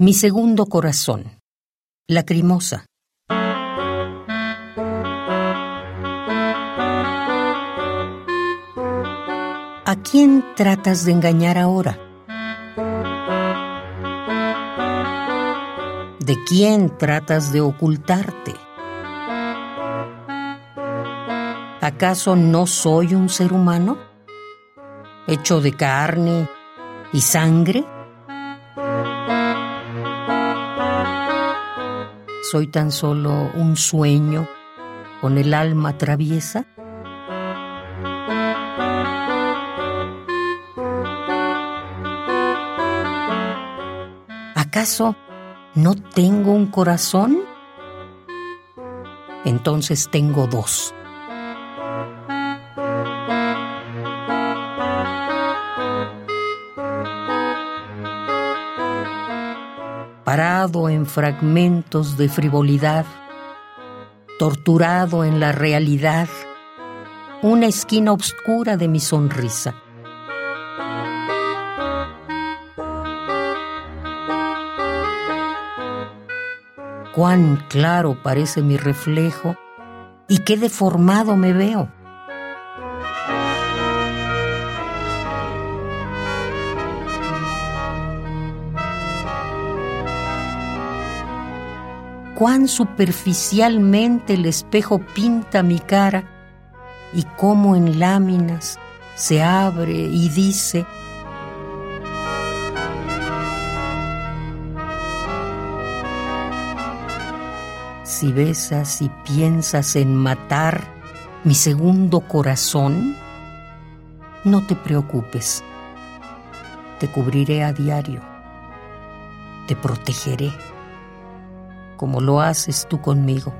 Mi segundo corazón. Lacrimosa. ¿A quién tratas de engañar ahora? ¿De quién tratas de ocultarte? ¿Acaso no soy un ser humano? ¿Hecho de carne y sangre? ¿Soy tan solo un sueño con el alma traviesa? ¿Acaso no tengo un corazón? Entonces tengo dos. Parado en fragmentos de frivolidad, torturado en la realidad, una esquina oscura de mi sonrisa. Cuán claro parece mi reflejo y qué deformado me veo. Cuán superficialmente el espejo pinta mi cara y cómo en láminas se abre y dice, si besas y piensas en matar mi segundo corazón, no te preocupes, te cubriré a diario, te protegeré como lo haces tú conmigo.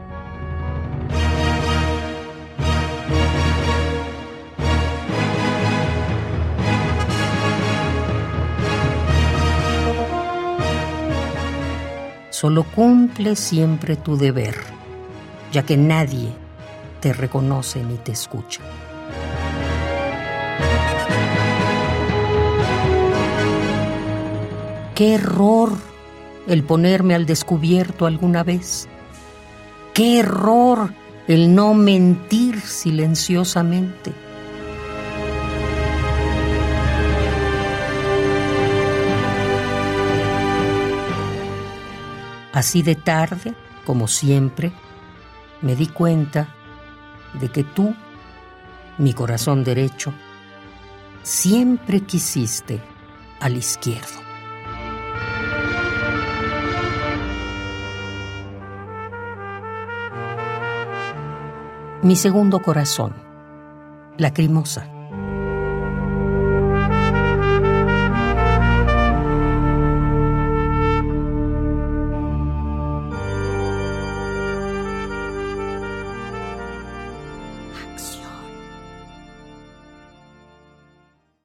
Solo cumple siempre tu deber, ya que nadie te reconoce ni te escucha. ¡Qué error! El ponerme al descubierto alguna vez. ¡Qué error el no mentir silenciosamente! Así de tarde, como siempre, me di cuenta de que tú, mi corazón derecho, siempre quisiste al izquierdo. Mi segundo corazón, lacrimosa.